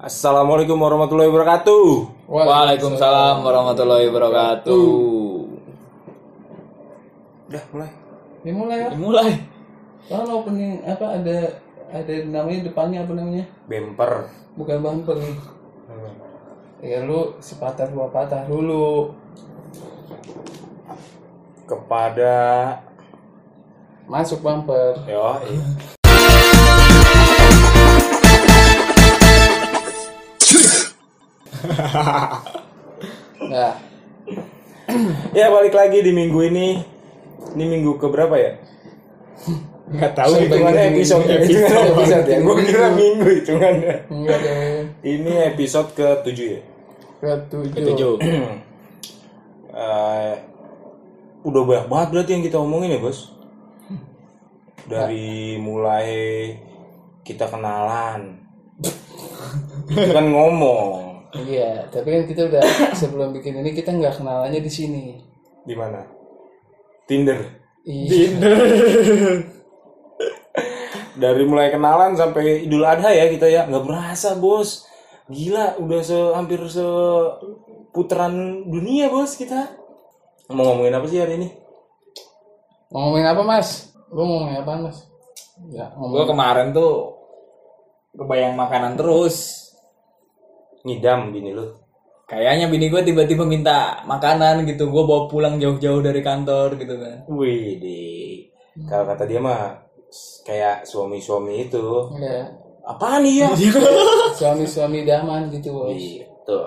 Assalamualaikum warahmatullahi wabarakatuh. Waalaikumsalam warahmatullahi wabarakatuh. Udah mulai. Ya mulai ya. Mulai. Kalau opening apa ada ada namanya depannya apa namanya? Bemper. Bukan bumper nih. Ya lu sepatah dua patah dulu. Kepada Masuk bumper. yo Nah, ya balik lagi di minggu ini. Ini minggu ke berapa ya? Nggak tahu hitungannya episode Episode, episode ya. minggu. Gue kira minggu hitungannya. enggak deh. Ini episode ke 7 ya. Ketujuh. Ketujuh. Eh, udah banyak banget berarti yang kita omongin ya bos. Dari mulai kita kenalan, itu kan ngomong Iya, tapi kan kita udah sebelum bikin ini kita nggak kenalannya di sini. di mana? Tinder. Iya. Dari mulai kenalan sampai Idul Adha ya kita ya nggak berasa bos. Gila, udah se hampir seputaran dunia bos kita. Mau ngomongin apa sih hari ini? Ngomongin apa mas? Lu ngomongin apa mas? Ya, Gue ngomong. kemarin tuh kebayang makanan terus. Ngidam gini lu. Kayaknya bini gue tiba-tiba minta makanan gitu. Gue bawa pulang jauh-jauh dari kantor gitu kan. Wih, deh. Kalau kata dia mah kayak suami-suami itu. Ya, Apaan nih ya? suami-suami daman gitu bos. gitu.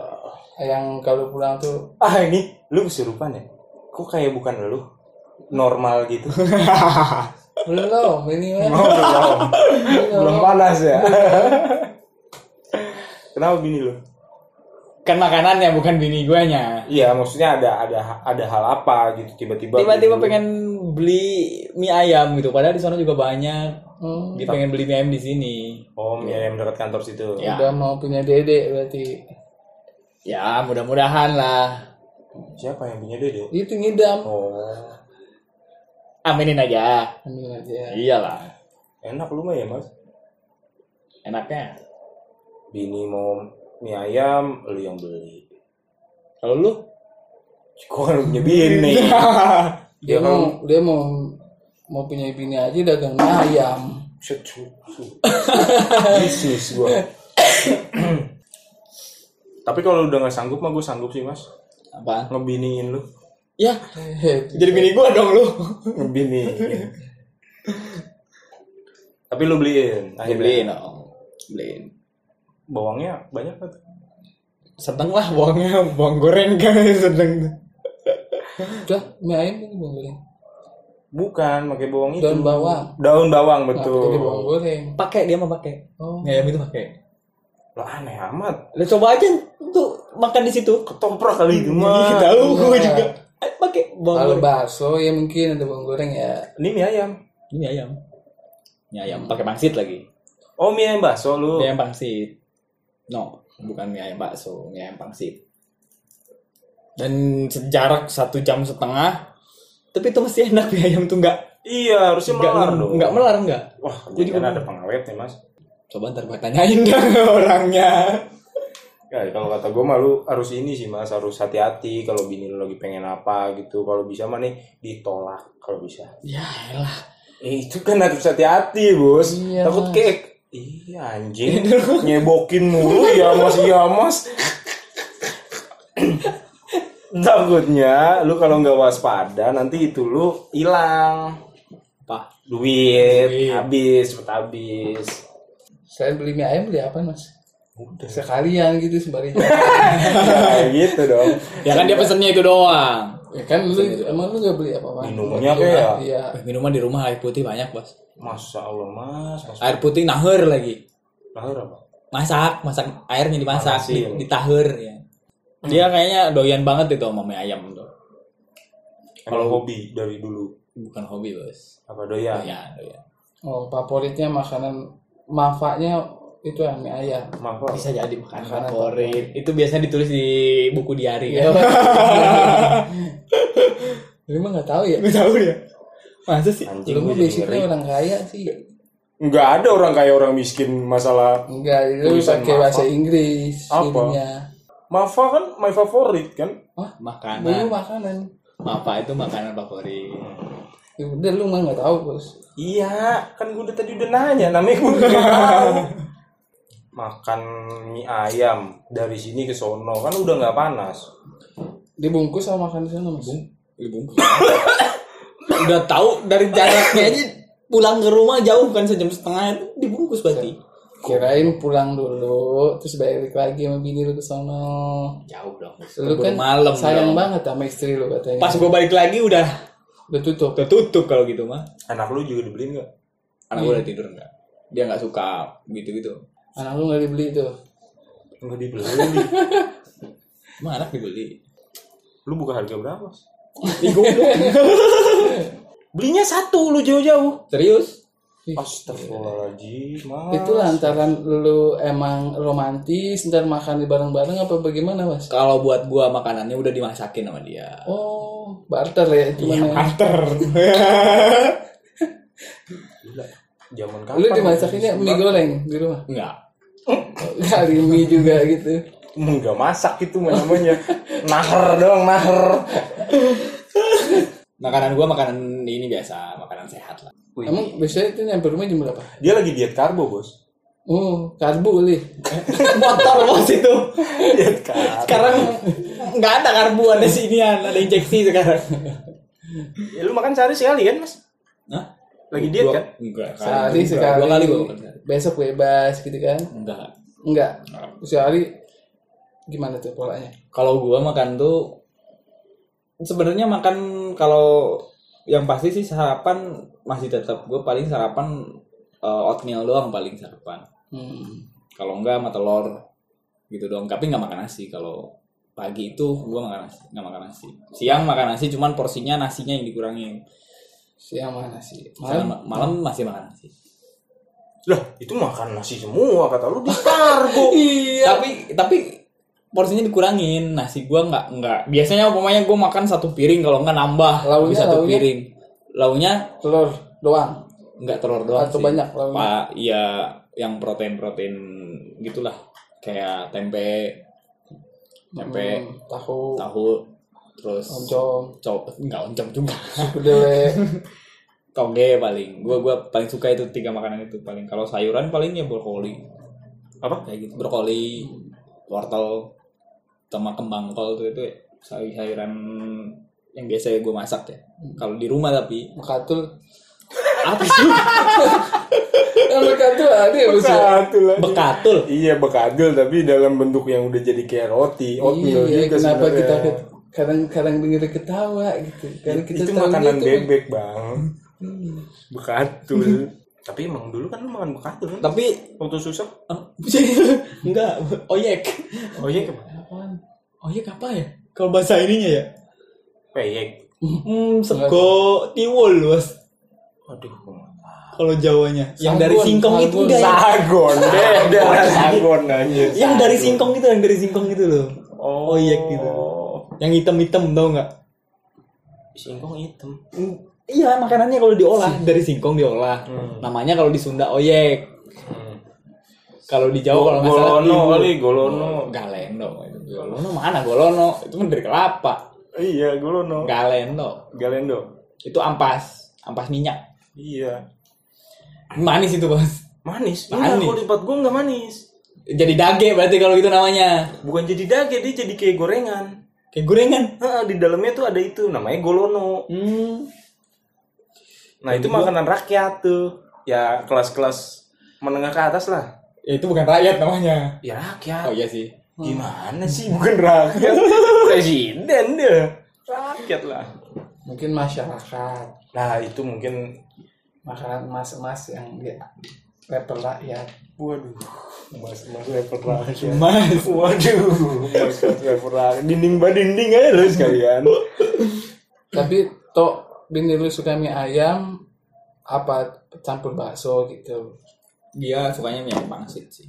Yang kalau pulang tuh Ah ini lu kesurupan ya? Kok kayak bukan lu? Normal gitu. belum ini belum. belum panas ya. Kenapa bini lu? Kan makanannya bukan bini gue nya. Iya, maksudnya ada ada ada hal apa gitu tiba-tiba. Tiba-tiba pengen beli mie ayam gitu. Padahal di sana juga banyak. Hmm, Dia pengen beli mie ayam di sini. Oh, mie ayam dekat kantor situ. Ya. Udah mau punya dede berarti. Ya mudah-mudahan lah. Siapa yang punya dede? Itu ngidam. Oh, Aminin aja. Ambil aja. Iyalah. enak lu mah ya, Mas. Enaknya. Bini mau mie ayam, lu yang beli. Kalau lu? Kok kan lu punya bini? Dia mau dia mau mau punya bini aja dagang mie ayam. Secu. Bisnis gua. Tapi kalau udah nggak sanggup mah gue sanggup sih mas Apaan? ngebiniin lu Ya, jadi bini gua dong lu. ngebiniin. Tapi lu beliin. akhirnya. Dibeliin dong. Beliin. Bawangnya banyak kan? Sedang lah bawangnya, bawang goreng kan sedang. Udah mie ayam kan bawang goreng. Bukan, pakai bawang itu. Daun bawang. Daun bawang Nah, betul. jadi bawang goreng. Pakai dia mah pakai. Oh. Mie ayam itu pakai. Lah aneh amat. Lu coba aja tuh makan di situ. Ketoprak kali itu Ih, mah. tahu gua Iya. juga. Eh, Pakai bawang Kalau goreng. bakso ya mungkin ada bawang goreng ya. Ini mie ayam. Ini mie ayam. Mie ayam pakai pangsit lagi. Oh mie ayam bakso lu. Mie ayam pangsit. No, bukan mie ayam bakso, mie ayam pangsit. Dan sejarak satu jam setengah, tapi itu masih enak mie ayam tuh nggak Iya harusnya nggak melar dong. nggak melar nggak. Wah, Jadi kan ada pengawetnya mas. Coba ntar gue tanyain dah orangnya. Ya, kalau kata gue mah lu harus ini sih mas, harus hati-hati kalau bini lu lagi pengen apa gitu. Kalau bisa mah nih ditolak kalau bisa. Ya elah. Eh, itu kan harus hati-hati bos. Iya, Takut kayak Iya anjing nyebokin mulu ya mas ya mas. Takutnya lu kalau nggak waspada nanti itu lu hilang Apa? duit, Duit. habis cepet habis. Saya beli mie ayam beli apa mas? Sekalian gitu sembari ya, gitu dong. Ya kan dia pesennya itu doang. ya kan lu emang lu gak beli apa-apa? Minumnya kayak Iya. Eh, Minuman di rumah air putih banyak bos. Masya Allah mas, mas. Air putih naher lagi. Lahir apa? Masak, masak airnya dimasak, di, Panasin. ditaher ya. Dia kayaknya doyan banget itu sama mie ayam tuh. Emang hobi dari dulu Bukan hobi bos. apa doyan? Ya, doyan. Oh favoritnya makanan mafaknya itu ya mie ayam. Maaf Bisa jadi makanan Makanan favorit. Itu biasanya ditulis di buku diari Iya. kan. Lu mah nggak tahu ya? Nggak tahu ya. Masa sih? anjing Lu mah basicnya orang kaya sih. nggak ada orang kaya orang miskin masalah Enggak, itu pakai Mafa. bahasa Inggris Apa? ininya. Mafa kan my favorit kan Wah, Makanan. dulu makanan. Apa itu makanan favorit? Ya udah lu mah nggak tahu bos. iya kan gue udah tadi udah nanya namanya gue tahu makan mie ayam dari sini ke sono kan udah nggak panas Dibungkus sama makan di sana mas. Dibungkus. Udah tahu dari jaraknya aja pulang ke rumah jauh kan sejam setengah itu dibungkus berarti. Kirain pulang dulu, terus balik lagi sama bini lu ke sono. Jauh dong. Lu kan malam sayang dong. banget sama istri lu katanya. Pas gue balik lagi udah Udah tutup. udah tutup kalau gitu mah. anak lu juga dibeliin nggak Anak gue udah tidur enggak. Dia nggak suka gitu-gitu. Anak lu nggak dibeli itu. nggak dibeli Emang anak dibeli. lu buka harga berapa Belinya satu lu jauh-jauh Serius? Astagfirullahaladzim mas Itu lantaran lu emang romantis, ntar makan di bareng-bareng apa bagaimana mas? Kalau buat gua makanannya udah dimasakin sama dia. Oh, barter ya itu Iya? Master. Gila. zaman kapan Lu dimasakinnya mie goreng di rumah? Enggak. Kali mie juga gitu. nggak masak itu namanya naher doang naher Makanan gua makanan ini biasa, makanan sehat lah. Wih, Emang biasanya itu nyampe rumah jam berapa? dia lagi diet karbo bos Oh, karbo kali. Motor bos itu. diet karbo Sekarang nggak ada karbu, ada sinian, ada injeksi sekarang. ya, lu makan sehari sekali kan mas Hah? lagi diet kan Enggak. Sehari sekali. Dua kali gua makan. Besok bebas gitu kan? Enggak. Enggak. Sehari gimana tuh polanya? Kalau gua makan tuh sebenarnya makan kalau yang pasti sih sarapan masih tetap gua paling sarapan eh, oatmeal doang paling sarapan. Hmm. Kalau enggak sama telur gitu doang. Tapi nggak makan nasi kalau pagi itu gua makan nasi, nggak makan nasi. Siang makan nasi cuman porsinya nasinya yang dikurangin. Siang mana sih? Malam, Malam malam masih makan nasi. lah itu makan nasi semua kata lu diet karbo Iya. Tapi tapi porsinya dikurangin. Nasi gua nggak nggak biasanya umpamanya gua makan satu piring kalau nggak nambah Launya, satu launya? piring. Launya telur doang nggak telur doang atau sih. banyak launya? Pak, iya yang protein-protein gitulah kayak tempe, tempe, Hmm, tahu, tahu, terus oncom, cowok nggak oncom juga. Toge paling. Gua gua paling suka itu tiga makanan itu paling. Kalau sayuran paling ya brokoli. apa Kayak gitu. Brokoli, wortel, sama kembang kol itu itu sayur sayuran yang biasa gue masak ya. Kalau di rumah tapi Makatul. apa sih? Ya, makatul ada ya? Bekatul aja. Bekatul. Iya bekadul tapi dalam bentuk yang udah jadi kayak roti, oatmeal Iya, juga kenapa sebenarnya. kita kadang-kadang denger ketawa gitu? Karena kita itu makanan gitu, bebek bang, bekatul. tapi emang dulu kan lu makan bekatul kan? Tapi Waktu susah? enggak, oyek. Oh iya ke mana? Apaan? Oyek apa ya? Kalau bahasa ininya ya? Peyek. Hmm, sego tiwul, Bos. Aduh. Kalau Jawanya. Yang dari singkong itu sagon. enggak ya? Sagon deh sagon aja. Yang dari singkong itu, yang dari singkong itu loh. Oh, Oyek gitu. Yang hitam-hitam tau nggak? Singkong hitam. Hmm, Iya, makanannya kalau diolah dari singkong diolah. Hmm. Namanya kalau di Sunda oyek. Kalau di Jawa kalau nggak salah Golono kali, golono. Galendo. Golono mana golono? Itu kan dari kelapa. Iya, golono. Galendo. Galendo. Itu ampas, ampas minyak. Iya. Manis itu, Bos. Manis. Manis. Enggak, kalau di tempat gua nggak manis. Jadi dage berarti kalau gitu namanya. Bukan jadi dage, dia jadi kayak gorengan. Kayak gorengan. Heeh, di dalamnya tuh ada itu namanya golono. Hmm. Nah, itu makanan rakyat tuh. Ya, kelas-kelas menengah ke atas lah. Ya, itu bukan rakyat namanya. Ya rakyat. Oh iya sih. Gimana sih bukan rakyat? Presiden dia. Rakyat lah. Mungkin masyarakat Nah, itu mungkin makanan emas-emas yang dia level rakyat. waduh. Mas mas level rakyat. Mas. Waduh, mas mas level rakyat. Dinding badinding aja lu sekalian. Tapi tok bini lu suka mie ayam apa campur bakso gitu. Dia sukanya mie ayam pangsit sih.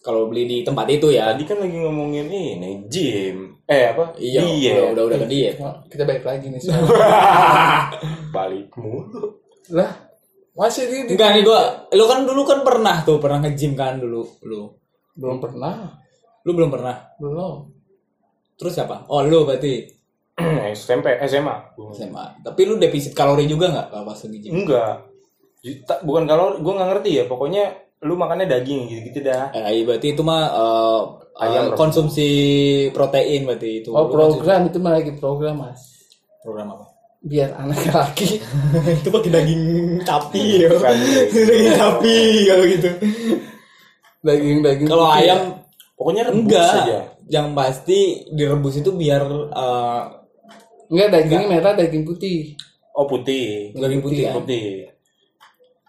Kalau beli di tempat itu ya. Tadi kan lagi ngomongin ini gym. Eh apa? Iya, Diet. udah, udah udah ke diet. Oh, kita balik lagi nih. Balik mulu. lah Masih di, di Enggak nih gua, lu kan dulu kan pernah tuh pernah nge-gym kan dulu lu. belum pernah, Lu belum pernah. belum. Terus siapa? Oh, lu berarti SMP SMA SMA. Tapi lu defisit kalori juga nggak kalau pas nge-gym? enggak Ju- tak- bukan kalau gue nggak ngerti ya pokoknya lu makannya daging gitu gitu dah Eh, iya, berarti itu mah eh, Ayam eh, konsumsi protein berarti itu. Oh konsumsi- program itu mah lagi program mas. program apa? Biar anak laki. itu pakai daging sapi ya. Bukan. daging sapi kalau gitu. daging daging. Kalau putih. ayam pokoknya rebus enggak. aja Yang pasti direbus itu biar eh, enggak dagingnya merah daging putih. oh putih daging putih ya. putih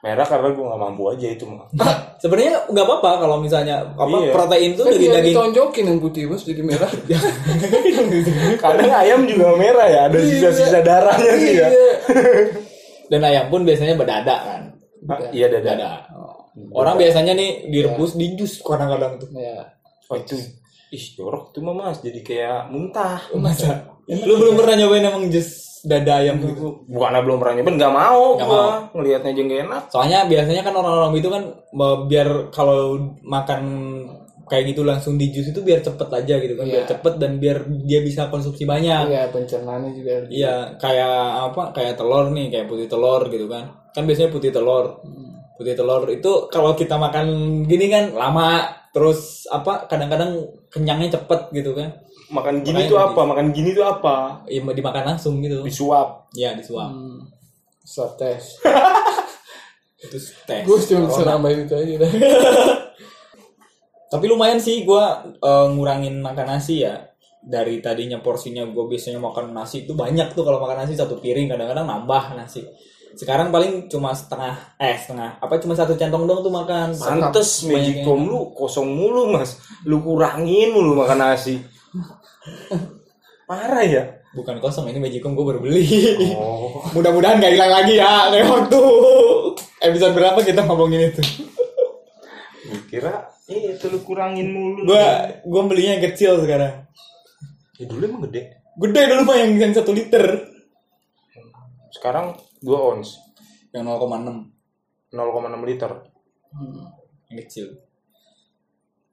merah karena gue nggak mampu aja itu mah Sebenarnya nggak apa-apa kalau misalnya apa Iya. protein itu Kan dari tinggal daging ditonjokin yang putih bos jadi merah. kadang ayam juga merah ya ada sisa-sisa darahnya sih ya Iya. dan ayam pun biasanya berdada kan. Ah, iya dada Dada. Orang biasanya nih direbus di jus kadang-kadang tuh. Ya. oh itu ih jorok tuh mah mas jadi kayak muntah Masa? Lu belum pernah nyobain emang jus dada ayam gitu? bukannya belum pernah nyobain nggak mau Nggak gua ngelihatnya aja enak Soalnya biasanya kan orang-orang itu kan biar kalau makan kayak gitu langsung di jus itu biar cepet aja gitu kan, biar Iya. cepet dan biar dia bisa konsumsi banyak. Iya pencernaannya juga. Iya, kayak apa? Kayak telur nih, kayak putih telur gitu kan. Kan biasanya putih telur. Putih telur itu kalau kita makan gini kan lama, terus apa? Kadang-kadang kenyangnya cepet gitu kan. Makan gini Makanya tuh di- apa makan gini tuh apa mau dimakan langsung gitu. disuap Iya, disuap. Hmm. Swab test. Terus tes. Gue cuma bisa nambahin itu aja dah. Tapi lumayan sih gua eh, ngurangin makan nasi ya. Dari tadinya porsinya gue biasanya makan nasi itu banyak tuh kalau makan nasi satu piring kadang-kadang nambah nasi. Sekarang paling cuma setengah eh setengah apa cuma satu centong dong tuh makan. Pantes Magicom lu kosong mulu mas Lu kurangin mulu makan nasi Parah ya Bukan kosong ini Magicom gue baru beli. Oh Mudah-mudahan gak hilang lagi ya kayak waktu episode berapa kita ngomongin itu. Kira eh itu lu kurangin mulu Gua gua belinya yang kecil sekarang. Ya dulu emang gede Gede dulu mah yang yang satu liter. Sekarang 2 ons Yang 0,6 0,6 liter Hmm. yang kecil.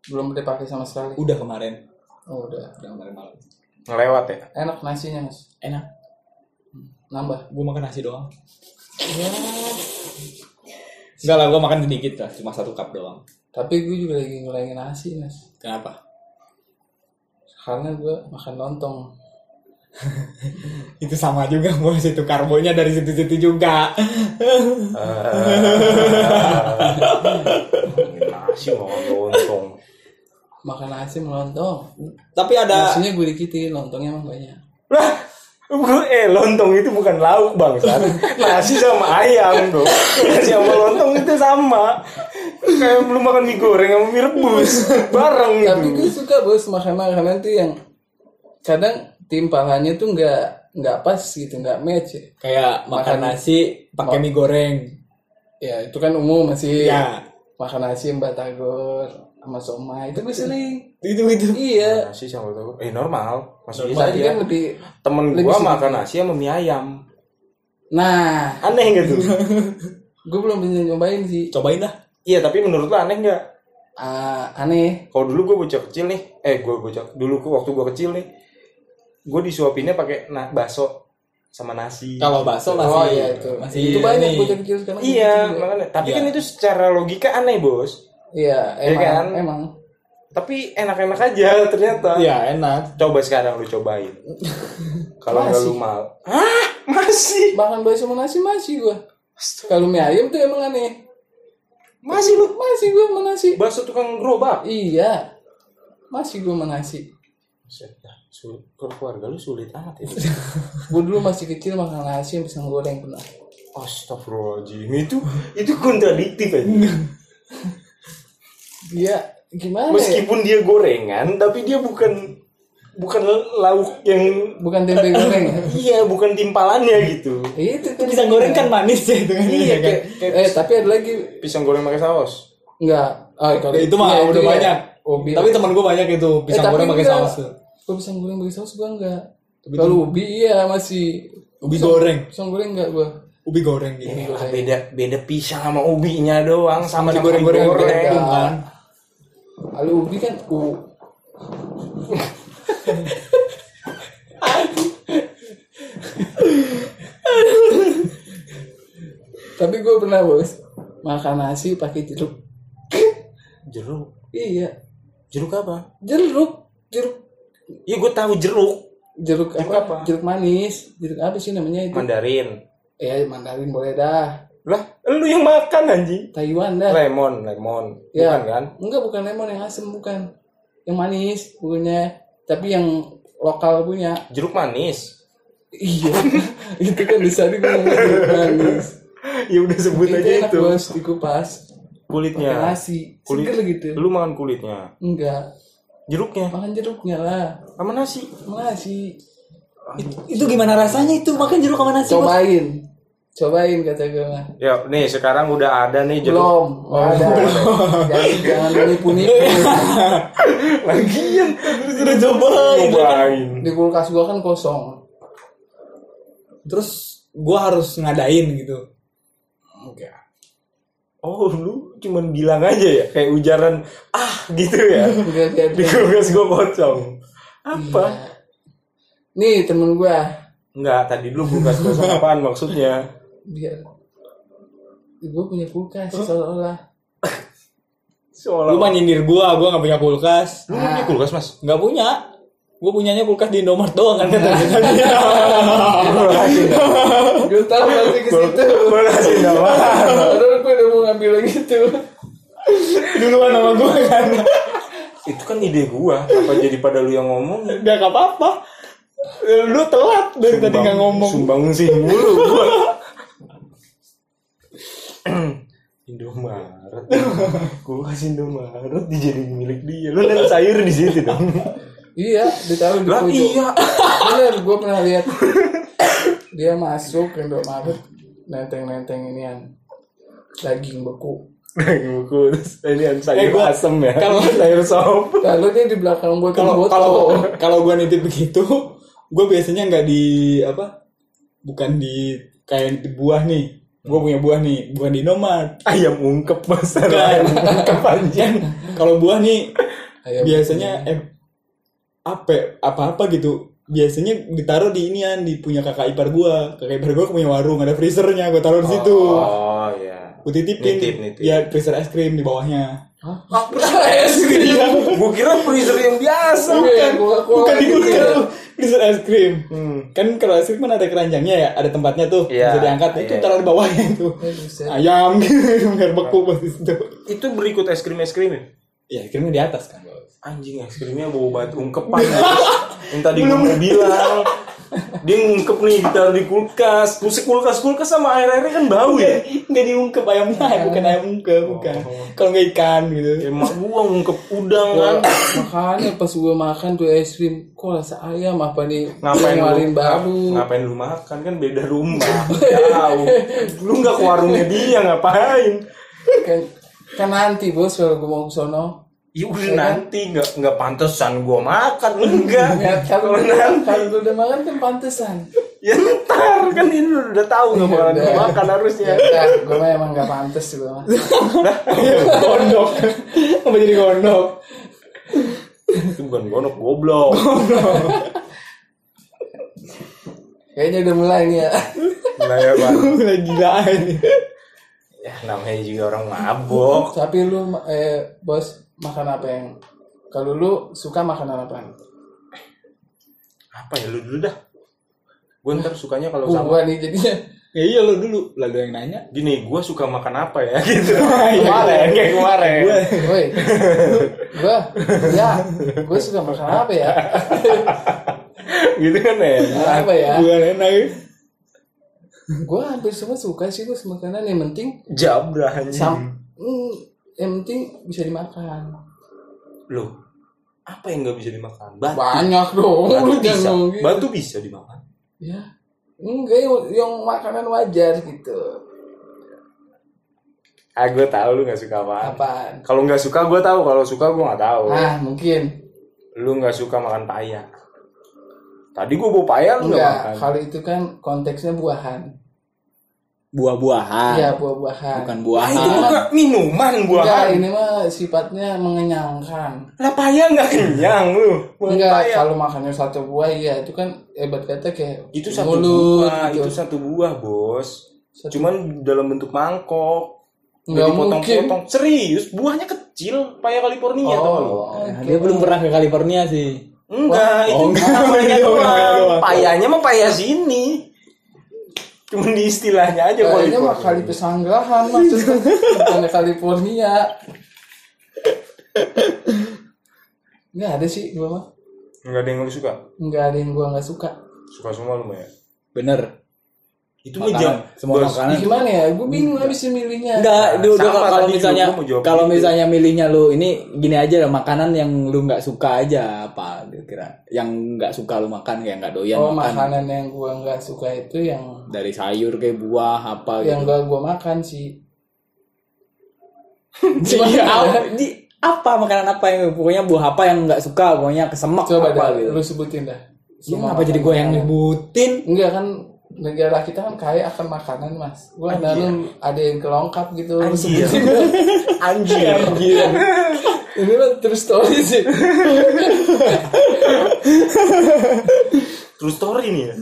Belum dipakai sama sekali. Udah kemarin. Oh, udah. Udah kemarin malam. Ngelewat ya Enak nasinya mas. Enak. Nambah. Gue makan nasi doang. Enggak lah, gue makan sedikit lah, cuma satu cup doang. Tapi gue juga lagi ngurangin nasi mas. Kenapa? Karena gue makan lontong. Itu sama juga bos, itu karbonya dari situ-situ juga. Ngomongin nasi makan lontong Makan nasi melontong. Tapi ada Nasinya gue dikitin, lontongnya emang banyak. Lah Bro, eh lontong itu bukan lauk bang Nasi sama ayam bro Nasi sama lontong itu sama Kayak belum makan mie goreng sama mie rebus Bareng Tapi gitu gue suka bos makan makanan tuh yang kadang timpalannya tuh nggak nggak pas gitu, nggak match. ya. kayak makan Makan- nasi pakai mie goreng. Ya itu kan umum masih. Ya, Makan nasi mbak tagor sama somai itu gue sering. itu itu. Iya. Nasi sama tahu Eh normal Masih bisa Tapi aja kan lebih. Temen lebih gua sedikit. makan nasi sama mie ayam Nah, Aneh gitu gue belum bisa nyobain sih. Cobain dah. Iya tapi menurut lo aneh nggak? Ah, aneh. Kalau dulu gue bocah kecil nih Eh gue bocah Dulu gua- waktu gue kecil nih Gue disuapinnya pakai na- bakso sama nasi Kalau bakso masih oh iya itu. masih itu banyak ini. bocah kecil sekarang. Iya gitu makanya Tapi Iya. kan itu secara logika aneh bos Iya, Iya emang. kan? Emang. Tapi enak-enak aja ternyata Iya, enak. Coba sekarang lu cobain Kalau nggak lu mal Hah? Masih? Makan bakso sama nasi masih gue. Kalau mie ayam tuh emang aneh. Masih lu? Masih gue sama nasi. Bakso tukang gerobak? Iya. Masih gue sama nasi. Buset dah, sul- Kalau keluarga lu sulit amat ya Gue dulu masih kecil makan nasi yang pisang goreng pernah. Astagfirullahaladzim Itu itu kontradiktif aja Dia gimana ya? Meskipun dia gorengan Tapi dia bukan Bukan lauk yang Bukan tempe goreng ya? Iya bukan timpalannya gitu itu tuh Pisang goreng kan manis ya itu kan. Iya kan? kayak, kayak Eh tapi ada lagi pisang goreng pakai saus enggak. Oh, kalau itu mah iya, udah iya. banyak. Oh, bi- Tapi teman gue banyak itu pisang Eh, goreng pakai saus. tuh. Kalau pisang goreng pakai saus gue enggak. Kalau ubi iya masih Ubi goreng. Pisang goreng enggak gue. ubi goreng gitu Ah, beda beda pisang sama ubinya doang sama Masih nama goreng-goreng digoreng. beda. kan. Kalau ubi kan u. Tapi gue pernah bos makan nasi pakai jeruk. Jeruk. Iya, Jeruk apa? jeruk, jeruk, Iya gue tahu jeruk. jeruk Jeruk apa? apa? Jeruk manis, jeruk apa sih namanya itu? Mandarin. Eh, mandarin boleh dah. Lah, lu yang makan anjing. Taiwan dah. Lemon, lemon. Ya. Bukan kan? Enggak, bukan lemon yang asem bukan. Yang manis punya, tapi yang lokal punya. Jeruk manis. Iya, itu kan di sana gue ngomong jeruk manis. ya udah sebut Itu aja enak itu. bos dikupas pakai Kulitnya. nasi, Kulit. seger gitu. Lu makan kulitnya. Enggak, Jeruknya. makan jeruknya lah, Sama nasi. sama nasi. itu gimana rasanya itu makan jeruk sama nasi bos Cobain, kata gue mah. Ya, nih sekarang udah ada nih jeruk. Belum, nggak ada. Jangan jangan menipu-nipu. Lagian sudah cobain cobain. Di kulkas gua kan kosong. terus gua harus ngadain gitu Enggak. Oh, lu cuman bilang aja ya kayak ujaran ah gitu ya. Di kulkas gua kosong. Apa? Nih temen gua Enggak, tadi dulu kulkas kosong apaan maksudnya? Biar gue punya kulkas seolah-olah. Seolah lu mah nyindir gua gua nggak punya kulkas. Lu nggak punya kulkas, Mas? nggak punya. Gua punyanya kulkas di Indomaret doang kan? Katanya gue tahu pasti ke situ. nama. padahal gue udah mau ngambil yang itu. Duluan sama gua kan? Itu kan ide gua. Apa jadi pada lu yang ngomong? gak apa-apa. Lu telat dari tadi nggak ngomong. Sumbang sih mulu gua. Indomaret. gua kasih Indomaret dijadiin milik dia. Lu lihat sayur di situ dong. iya di Lah pojok iya. bener gue pernah lihat dia masuk ke Indomaret nenteng-nenteng inian daging beku Daging buku terus ini yang sayur Eh, gua- asem ya. kalau- sayur sop. lalu dia di belakang botol kalau botol kalau kalau gua nitip begitu gua biasanya nggak di apa bukan di kayak di buah nih gua punya buah nih bukan di Indomaret. Ayam ungkep mas. Enggak. Ayam ungkep kalau buah nih Ayam biasanya eh apa apa apa gitu. Biasanya ditaruh di inian di punya kakak ipar gua. Kakak ipar gua punya warung ada freezernya gua taruh di situ. Oh iya. gua titipin Nitip, nitip. ya freezer es krim di bawahnya. Es krim? Gua kira freezer yang biasa. bukan bukan di kulkas freezer es krim Hmm. kan kalau es krim kan ada keranjangnya ya ada tempatnya tuh Iya, bisa diangkat itu iya. taruh di bawahnya itu ayam gitu biar beku pas di situ Itu berikut es krim es krim ya? ya es krimnya di atas kan Anjing es krimnya bau batu ungkepan. yang tadi mau bilang. Dia ngungkep nih ditaruh di kulkas. Terus kulkas kulkas sama air airnya kan bau ya. nggak diungkep ayamnya bukan ayam ungkep bukan kalau nggak ikan gitu Emak gua ngungkep udang kan. makanya pas gue makan tuh es krim kok rasa ayam apa nih Ngapain lu, baru ngapain lu makan kan beda rumah. Jauh. Lu nggak ke warungnya dia ngapain? kan kan nanti bos kalau gue mau sono Ya udah nanti nggak nggak pantesan gua makan enggak. ya kalau nanti. Kalau udah makan kan pantesan. Ya ntar. Kan ini udah tahu nggak bakalan gua makan harusnya. ya gue mah emang gak pantes gue mah. Gondok. Apa jadi gondok? Itu bukan gonok goblok. kayaknya udah mulai nih ya. Ya bang. lagi gila ini Ya namanya juga orang mabok. tapi lu eh bos makan apa yang kalau lu suka makanan apa Apa ya lu dulu dah. Gue ntar sukanya kalau uh, sama gua nih jadinya ya iya lo dulu lalu yang nanya gini, gue suka makan apa ya gitu. kemarin kayak kemarin. woi gua ya gue suka makan apa ya gitu kan ya. apa ya bukan enak ya. Gue hampir semua suka sih gue makanan yang penting Jabra anjing. sam hmm, yang penting bisa dimakan Loh, apa yang nggak bisa dimakan? Batu. banyak dong Batu bisa. ngomong gitu. Batu bisa dimakan. ya enggak yang, yang makanan wajar gitu Ah, gue tahu lu nggak suka apa. apaan Kalau nggak suka gue tahu, kalau suka gue nggak tahu. ah mungkin Lu nggak suka makan paya. Tadi gue bawa paya lu nggak enggak makan. kalau itu kan konteksnya buahan buah-buahan. Iya buah-buahan. Bukan Ah, buahan. itu mah minuman Enggak, buahan. ini mah sifatnya mengenyangkan. Lah paya nggak kenyang lu. Buah Enggak, paya. kalau makannya satu buah iya itu kan hebat kata kayak itu satu mulut buah, gitu. itu satu buah, Bos. Satu- Cuman dalam bentuk mangkok. Nggak Nggak dipotong-potong. mungkin. Serius, buahnya kecil, paya California. Oh, Nah, dia belum pernah ke California sih. Enggak, itu Oh, enggak. namanya doang. namanya doang. Payanya mah paya sini. Cuman di istilahnya aja Kayaknya mah kali pesanggrahan maksudnya bukan California. Enggak ada sih gua mah. Enggak ada yang lu suka. Enggak ada yang gua nggak suka. Suka semua lu mah ya. Bener. Itu mah jam. Semua Bos. makanan. Gimana ya? Gua bingung habis milihnya. Enggak, Nah, sama kalau misalnya kalau gitu. misalnya milihnya lu ini gini aja lah makanan yang lu nggak suka aja apa kira yang nggak suka lu makan kayak nggak doyan Oh, makan makanan yang gua nggak suka itu yang dari sayur kayak buah apa yang gitu. gak gua makan sih. Iya, apa, di- apa makanan apa yang pokoknya buah apa yang nggak suka pokoknya kesemak Coba apa dah, gitu. lu sebutin dah. Ya, apa jadi gue yang nyebutin? Enggak kan negara kita kan kaya akan makanan mas. Gua ada lu ada yang kelongkap gitu. Anjir. sebutin. Anjir. Ini mah terus story sih. True story nih ya.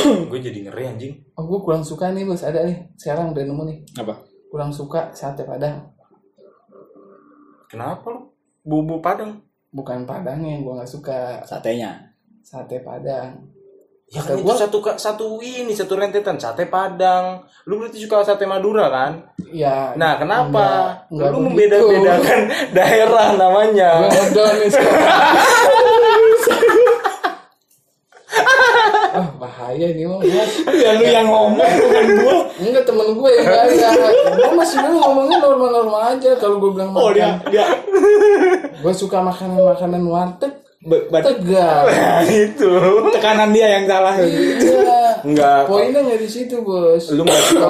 gue jadi ngeri anjing. Oh, gue kurang suka nih bos. Ada nih. Sekarang udah nemu nih. Apa? Kurang suka sate padang. Kenapa lu? Bumbu padang. Bukan padang yang gue nggak suka. Satenya. Sate padang. Ya kan itu gua- satu satu ini satu rentetan sate padang. Lu berarti suka sate Madura kan? Ya. Nah, kenapa? enggak- enggak lu membeda-bedakan daerah namanya. Ah bahaya nih mah mas. Ya lu yang ngomong bukan gua. Enggak temen gue ya enggak ya. Gue masih dulu ngomongnya normal-normal aja. Kalau gue bilang Oh dia makan. dia Gue suka makanan-makanan warteg. Tegal. Nah, itu. tekanan dia yang salah. Iya. Enggak. Poinnya nggak di situ bos. Lu nggak suka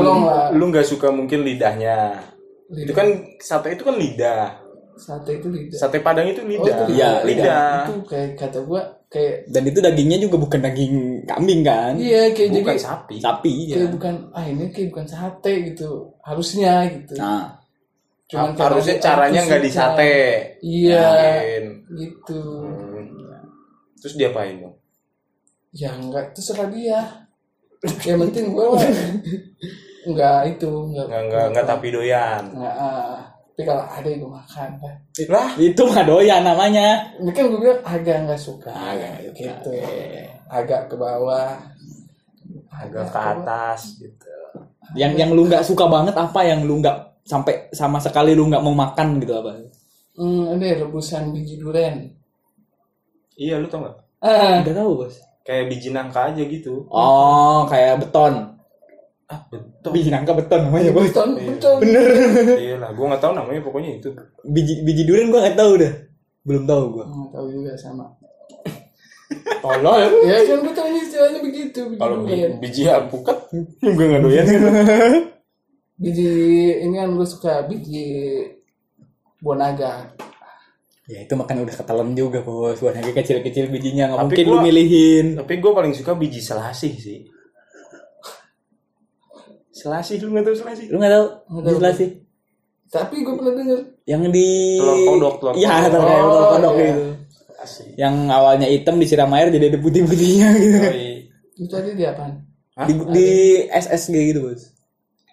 lu nggak suka mungkin lidahnya. Itu kan sate itu kan lidah. Sate itu lidah. Sate padang itu Oh, lidah. itu Iya, lidah. Itu kayak kata gue kayak Dan itu dagingnya juga bukan daging kambing kan? iya kayak Bukan jadi sapi. Sapi kayak ya. bukan ah ini kayak bukan sate gitu harusnya gitu. Nah, Cuman Harusnya caranya nggak di sate. Iya. Mungkin. Gitu. Hmm. Terus diapain dong? Ya enggak terserah dia. Yang penting gue enggak itu enggak Nggak nggak nggak tapi doyan. enggak ah. tapi kalau ada yang gue makan kan. Lah, itu mah doyan namanya. Kan gue bilang agak enggak suka. Agak nggak suka. gitu. Agak ke bawah. agak ke atas gitu. Yang yang lu nggak suka banget apa yang lu nggak sampai sama sekali lu nggak mau makan gitu apa? Hmm, ini rebusan biji duren. Iya, lu tau nggak? Ah, Udah tahu bos. Kayak biji nangka aja gitu. Oh, kayak beton. Ah, betul. Biji nangka beton namanya bos. betul, betul. iya lah, gua nggak tahu namanya pokoknya itu. Biji biji durian gua nggak tahu dah. Belum tahu gua. Nggak tahu juga sama. Tolol. Ya kan betul ini istilahnya begitu biji Kalau biji alpukat juga nggak doyan? Biji ini kan gue suka biji buah naga. Ya itu makan udah ketelan juga bos. Buat lagi kecil-kecil bijinya nggak Tapi mungkin lu gua- milihin. Tapi gue paling suka biji selasih sih. Selasih lu nggak tahu selasih? Lu nggak tahu? Nggak Biji selasih. Tapi gue pernah denger. Yang di Telur kodok, telur Iya, kodok. telur kayak telur Oh, kodok iya. gitu. Selasih. Yang awalnya hitam disiram air jadi ada putih-putihnya gitu. Yoi. Itu tadi di apaan? Hah? Di, di SSG gitu bos.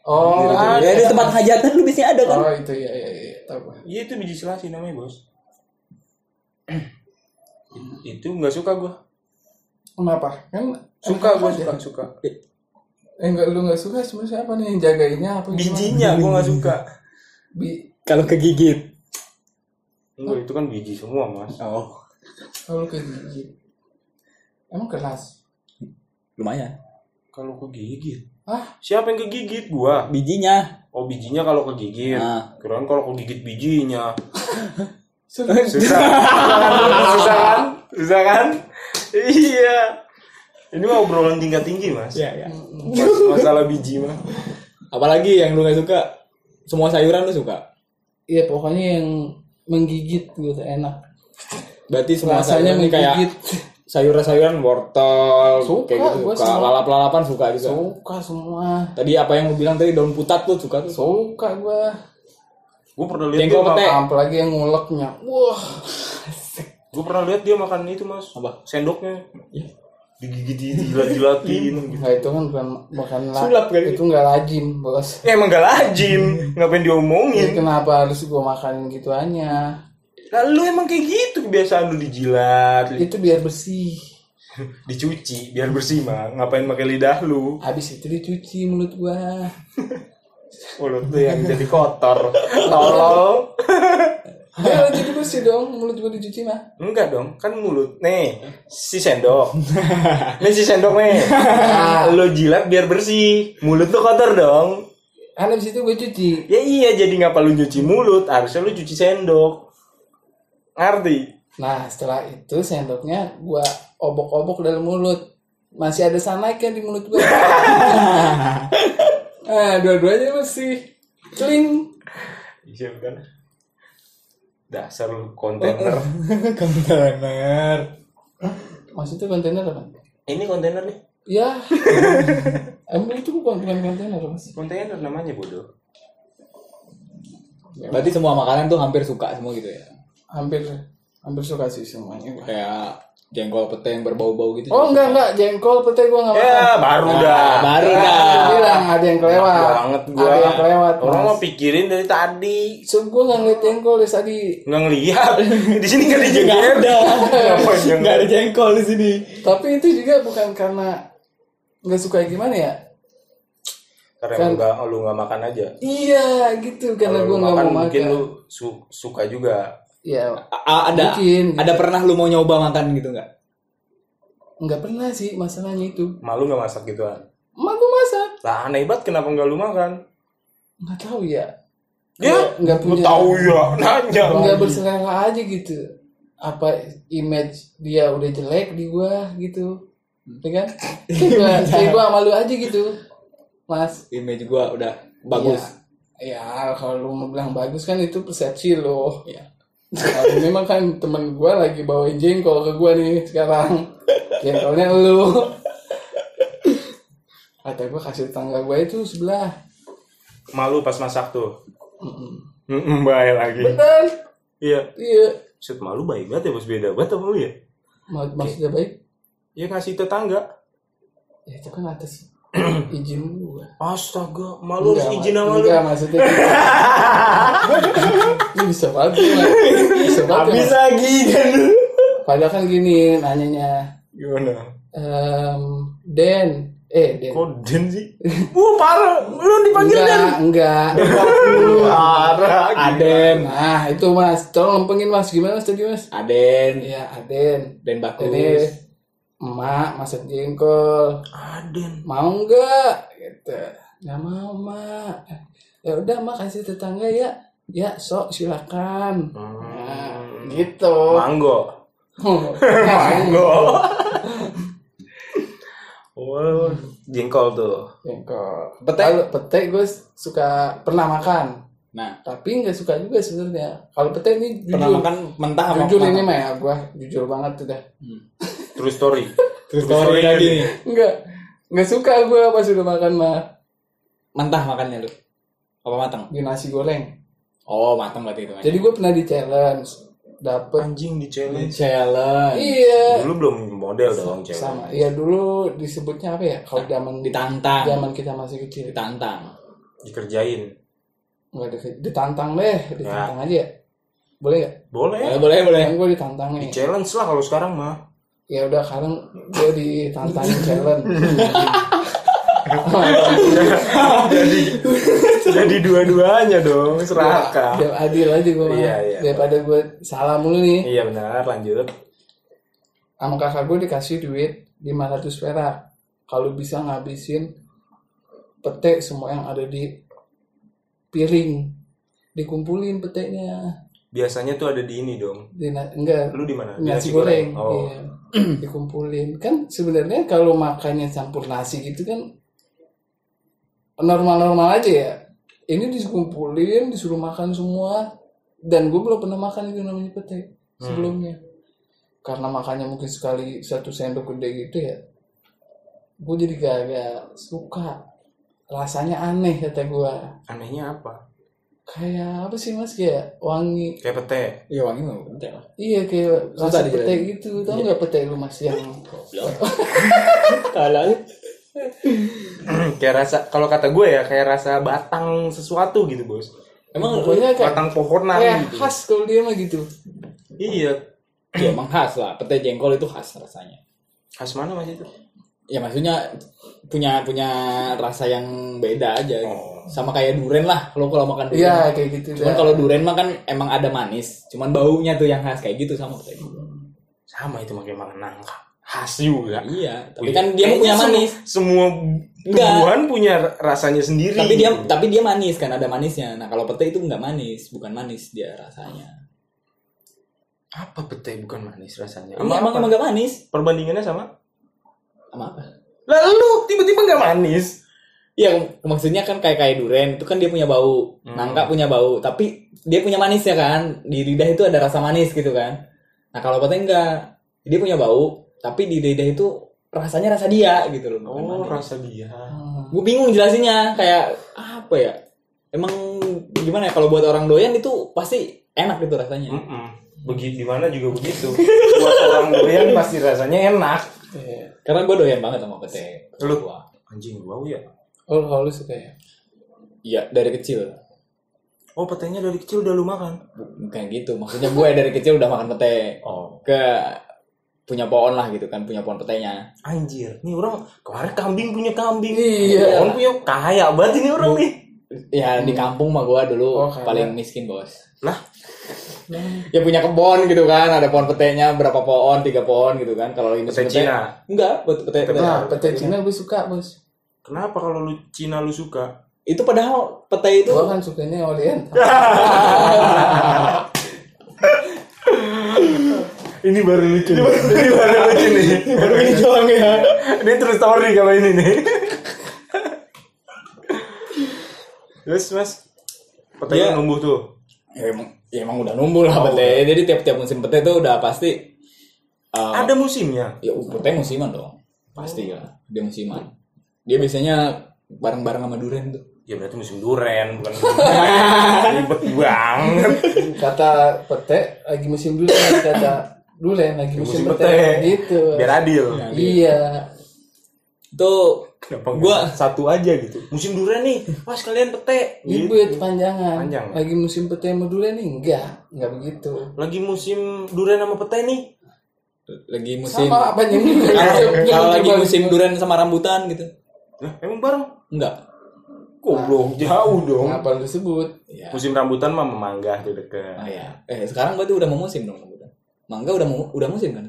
Oh. Ya di tempat hajatan lu biasanya ada kan? Oh itu ya ya ya. Tahu gua. Iya itu biji selasih namanya bos. itu nggak suka gue. Kenapa? Kan Suka gue suka suka. Eh enggak lu enggak suka sebenarnya siapa nih yang jagainnya apa? Bijinya gue nggak suka. Bi Kalau kegigit. Enggak itu kan biji semua mas. Oh, kalau kegigit. Emang keras. lumayan. Kalau kegigit. Ah, Siapa yang kegigit gua? Bijinya. Oh bijinya kalau kegigit. Nah. Kirain kalau kegigit bijinya. Susah. Susah kan? Susah kan? Iya. Ini mah obrolan tingkat tinggi mas. Iya, iya. Mas- masalah biji mah. Apalagi yang lu gak suka? Semua sayuran lu suka? Iya pokoknya yang menggigit gitu enak. Berarti semua Rasanya sayuran ini kayak menggigit. sayuran-sayuran wortel Suka, kayak gitu suka lalap-lalapan suka juga suka semua tadi apa yang lu bilang tadi daun putat tuh suka tuh suka gua gue pernah lihat dia makan. Apalagi yang nguleknya. Wah gue pernah lihat dia makan itu mas. Apa? sendoknya. Digigit jilat-jilatin gitu. nah itu kan bukan la- Sulap kali. itu nggak lazim bos. Ya, emang gak lazim. Ngapain Jadi diomongin kenapa harus gua makanin gituannya Lah lu emang kayak gitu kebiasaan lu dijilat itu biar bersih. Dicuci biar bersih mah ngapain pakai lidah lu? Habis itu dicuci mulut gua mulut lu yang jadi kotor. Tolol. Ya jadi bersih dong mulut gua dicuci mah. Enggak dong kan mulut nih si sendok. Nih si sendok nih. Lu jilat biar bersih. Mulut lu kotor dong. Kan habis itu gua cuci. Ya iya jadi ngapa lu nyuci mulut? Harusnya lu cuci sendok. Ngerti? Nah setelah itu sendoknya gua obok-obok dalam mulut. Masih ada sunlight kan di mulut gua nah dua-duanya bersih clean. Iya kan dasar lu kontainer kontainer. Maksudnya kontainer apa? Ini kontainer nih. Ya. Emang itu bukan bukan kontainer mas. Kontainer namanya bodoh. Berarti semua makanan tuh hampir suka semua gitu ya? Hampir hampir suka sih semuanya. Gua. kayak jengkol pete yang berbau-bau gitu oh enggak enggak. Jengkol pete gua nggak makan. ya baru Nah, dah. baru Nah, dah. bilang ada yang kelewat. banget gua. Ada yang kelewat orang mas. mau pikirin dari tadi. So gue nggak ngeliat jengkol dari tadi. Nggak ngelihat di sini nggak ada jengkol. ada. Nggak ada jengkol? di sini. Tapi itu juga bukan karena nggak suka gimana ya? Karena Kan- lu nggak lu nggak makan aja. Iya gitu. Karena gue lu nggak makan mau mungkin lu su- suka juga ya A- ada Mungkin. ada pernah lu mau nyoba makan gitu nggak? Nggak pernah sih masalahnya itu. Malu nggak masak gituan? Emak gue masak. Lah aneh banget kenapa nggak lu makan? Nggak tahu ya. Ya nggak punya tahu ya nanya nggak berselera aja gitu. Apa image dia udah jelek di gua gitu. Ya kan? Kayak gua sama lu aja gitu. Mas. Image gua udah bagus. Ya, ya kalau lu mau bilang bagus kan itu persepsi lo. Iya. Nah, ini mah kan temen gua lagi bawain jengkol ke gua nih sekarang. Jengkolnya lu. Kata gua kasih tangga gua itu sebelah. Malu pas masak tuh. Mm-mm. Mm, baik lagi. Bener iya. Iya. Set malu baik banget ya bos beda. Banget sama lu ya? Mak- maksudnya baik? Ya ngasih tetangga. Ya itu kan atas izin astaga malu harus izin sama lu. Enggak, maksudnya gitu. Ini bisa banget. Bisa banget habis lagi kan Padahal kan gini nanyanya. Gimana? Em, Den. Eh Den. Kok den sih? Wah parah. Lu dipanggil den? Enggak. Enggak parah Aden. Nah itu mas. Tolong lempengin mas. Gimana mas tadi mas? Aden. Iya Aden. Dan bagus Ini Emak masak jengkol. Aden. Mau enggak Gitu. Nggak mau mak. Ya udah mak kasih tetangga ya. Ya sok silakan. Nah, gitu. Manggo. Manggo. oh jengkol tuh. Jengkol. Pete? Kalau pete gue suka pernah makan, nah. Tapi nggak suka juga sebenarnya. Kalau pete ini pernah jujur, makan mentah jujur ini mah ya gue jujur banget tuh dah. true story. Terus story lagi nih Enggak, nggak. Suka gue pas udah makan mah. Mentah makannya lu? Apa matang di nasi goreng. oh matang berarti itu. Jadi gue pernah di challenge, dapet. anjing di challenge. challenge. Iya. dulu belum model dong cewek Sama. Iya dulu disebutnya apa ya? Kalau zaman ditantang. zaman kita masih kecil. ditantang. Dikerjain. Enggak di- ditantang deh, ditantang aja. Ya. Boleh gak? boleh. Boleh boleh. Boleh Kan gue ditantang di nih. challenge lah kalau sekarang mah ya udah sekarang gue ditantangin challenge. Jadi jadi dua-duanya dong serakah biar adil aja gue Iya, iya. daripada gue salah mulu nih. Iya benar lanjut. Sama kakak gue dikasih duit 500 perak. Kalau bisa ngabisin pete semua yang ada di piring. Dikumpulin petenya. Biasanya tuh ada di ini dong. Di enggak. Lu di mana? Di nasi goreng, oh. Iya. dikumpulin. Kan sebenarnya kalau makannya campur nasi gitu kan normal-normal aja ya. Ini dikumpulin disuruh makan semua. Dan gue belum pernah makan itu namanya pete sebelumnya. Karena makannya mungkin sekali satu sendok gede gitu ya gue jadi gak, gak suka. Rasanya aneh kata gue Anehnya apa? Kayak apa sih mas kayak wangi Kayak pete. Iya wangi mah penting lah. iya kayak rasa pete gitu tau nggak pete lu mas yang Kalau kayak rasa kalau kata gue ya kayak rasa batang sesuatu gitu bos. emang pokoknya kayak Batang pohonan kayak gitu. khas kalau dia mah gitu Iya. ya emang khas lah. Pete jengkol itu khas rasanya. Khas mana mas itu? Ya maksudnya punya punya rasa yang beda aja. Oh. Sama kayak duren lah. Kalau kalau makan duren. iya kayak gitu Cuman kalau duren mah kan emang ada manis. Cuman baunya tuh yang khas kayak gitu sama pete. Sama itu makanya makan nangka. Khas juga. Iya. Tapi Wih, kan dia punya manis. Semua tumbuhan punya rasanya sendiri. Tapi dia gitu. tapi dia manis kan ada manisnya. Nah kalau pete itu nggak manis, bukan manis dia rasanya. apa pete bukan manis rasanya? Iya, emang apa? emang nggak manis. Perbandingannya sama? Sama apa? Lalu tiba-tiba nggak manis. Iya, maksudnya kan kayak kayak duren itu kan dia punya bau, Hmm. nangka punya bau, tapi dia punya manis ya kan. Di lidah itu ada rasa manis gitu kan. Nah kalau pete enggak, dia punya bau, tapi di lidah itu rasanya rasa dia gitu loh. Oh manis. rasa dia. Hmm. Gue bingung jelasinnya kayak apa ya? Emang gimana ya kalau buat orang doyan itu pasti enak gitu rasanya. Mm-mm. Begitu di mana juga begitu. Buat orang doyan pasti rasanya enak. Iya. Karena gue doyan banget sama pete. Lu? Wah. Anjing bau ya. oh kalau lu suka ya Iya dari kecil. Oh petenya dari kecil udah lu makan. Bukan gitu. Maksudnya gue dari kecil udah makan pete. Oh Ke punya pohon lah gitu kan, punya pohon petenya. anjir. Nih orang kemarin kambing punya kambing. Iya. Orang punya kaya banget ini orang nih. Ya di kampung mah gua dulu Oh, kaya. paling miskin bos. Lah Ya punya kebon gitu kan, ada pohon petenya berapa pohon, tiga pohon gitu kan. Kalau musim Pete Cina? enggak, buat pete, pete. nah pete Cina gue suka bos kenapa kalau lu Cina lu suka? Itu padahal pete itu gue kan sukanya oriental Ini baru lucu. Ini baru, ini baru lucu nih. baru ini doang ya. ini true story kalau ini nih. Terus mas, petenya Iya. numbuh tuh. Ya emang, ya emang udah numbuh lah pete. Jadi tiap-tiap musim pete itu udah pasti uh, Ada musimnya. ya pete musiman dong. Pasti lah, dia musiman. Dia biasanya bareng-bareng sama duren tuh. Ya berarti musim duren bukan ribet banget. kata pete lagi musim dulu kata dulen lagi musim, Musim pete. pete. gitu Biar adil. iya Itu Kenapa Gua- gua satu aja gitu. Musim duren nih, pas kalian pete. ribet panjangan Panjang. lagi musim pete sama dulen nih enggak enggak begitu Lagi musim duren sama pete nih. lagi musim sama panjang juga kalau kalau lagi musim duren sama rambutan gitu. Lah, emang bareng? Enggak. Goblok, jauh dong. kenapa lu sebut Ya. Musim rambutan mah memangga tuh deket. Oh ya. Eh sekarang berarti udah mau musim dong rambutan. Mangga udah mau udah musim kan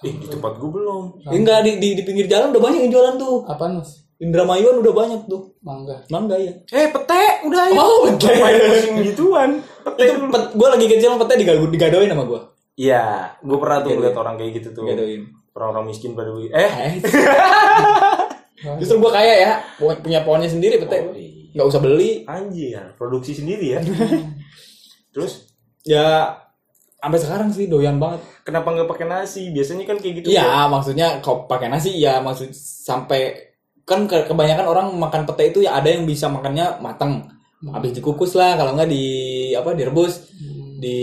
Ih, di tempat gua belum. Ya, enggak di, di di pinggir jalan udah banyak yang jualan tuh. apa mas Indramayuan udah banyak tuh. mangga Mangga ya. Eh, pete, udah ya. Oh, pete. Musim gituan? Pete Itu pet, gue lagi kecil pete digadoin, digadoin sama gue. Iya, gua pernah tuh Gadoin. ngeliat orang kayak gitu tuh. Digadoin. Orang-orang miskin pada beli. Eh, Eh. Justru gue kaya ya, punya pohonnya sendiri pete. Oh, iya. Nggak usah beli. anjir, produksi sendiri ya. Terus Ya sampai sekarang sih doyan banget. kenapa nggak pakai nasi? Biasanya kan kayak gitu. Iya, maksudnya kau pakai nasi ya maksud sampai kan ke- kebanyakan orang makan pete itu ya ada yang bisa makannya matang. Habis dikukus lah kalau nggak di apa direbus, di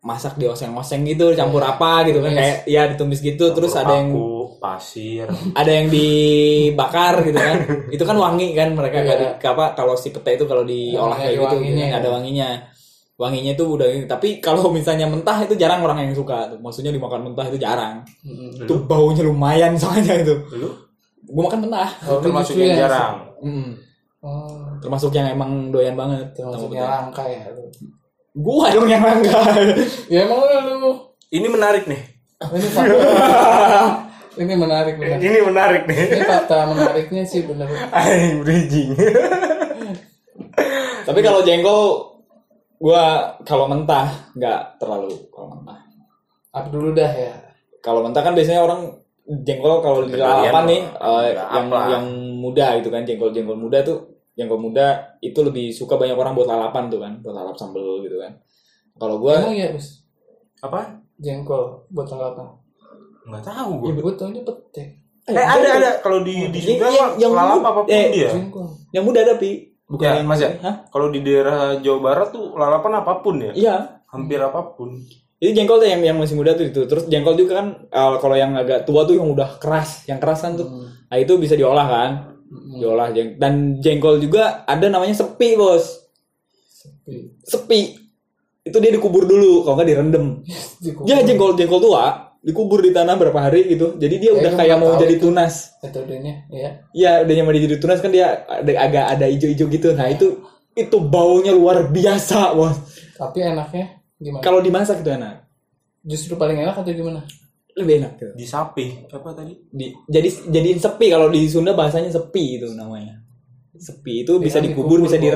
masak di oseng-oseng gitu, campur apa gitu kan kayak ya ditumis gitu terus ada yang Paku, pasir. ada yang dibakar gitu kan. itu kan wangi kan mereka Iya. kalau apa kalau si pete itu kalau diolah Ada kayak gitu wanginya. ada wanginya. Wanginya itu udah tapi kalau misalnya mentah itu jarang orang yang suka tuh. Maksudnya dimakan mentah itu jarang Mm. itu baunya lumayan soalnya itu Lu gue makan mentah Oh, lu termasuk gitu yang ya? jarang. Mm. oh termasuk yang emang doyan banget termasuknya langka ya lu gue dong yang langka ya emang lu Ini menarik nih. ini fakta ini menarik benar Ini menarik nih. ini fakta menariknya sih bener Aing bridging. tapi kalau jengkol gue kalau mentah nggak terlalu kalau mentah. Up dulu dah ya? Kalau mentah kan biasanya orang jengkol kalau di lalapan nih eh, Nggak yang apa. yang muda gitu kan jengkol jengkol muda tuh jengkol muda itu lebih suka banyak orang buat lalapan tuh kan buat lalap sambel gitu kan. Kalau gue emang ya bos Apa? jengkol buat apa nggak tahu gue gue taunya pete eh ada ada. Kalau di di Yang- Sunda yang- mah yang lalap muda- apa pun eh, dia. Jengkol. Yang muda ada pi. Bukan Ya, Mas ya? Kalau di daerah Jawa Barat tuh lalapan apa pun ya Iya. hampir apa pun Jadi jengkol tuh yang yang masih muda tuh itu. Terus jengkol juga kan eh, kalau yang agak tua tuh yang udah keras, yang keras kan tuh. Nah, itu bisa diolah kan? Diolah jeng dan jengkol juga ada namanya sepi, Bos. Sepi. Itu dia dikubur dulu, kalau nggak direndam. Ya jengkol jengkol tua dikubur di tanah berapa hari gitu. Jadi dia Ya, udah kayak mau jadi itu. tunas. metodenya ya Iya, udah nyampe jadi tunas kan dia ada, agak ada hijau-hijau gitu. Nah, itu itu baunya luar biasa, Bos. tapi enaknya gimana Kalau dimasak itu enak. justru paling enak atau gimana Lebih enak gitu. di sapi apa tadi Di, jadi jadiin sepi kalau di Sunda bahasanya sepi itu namanya. Sepi itu bisa dikubur, dikubur, bisa Bos.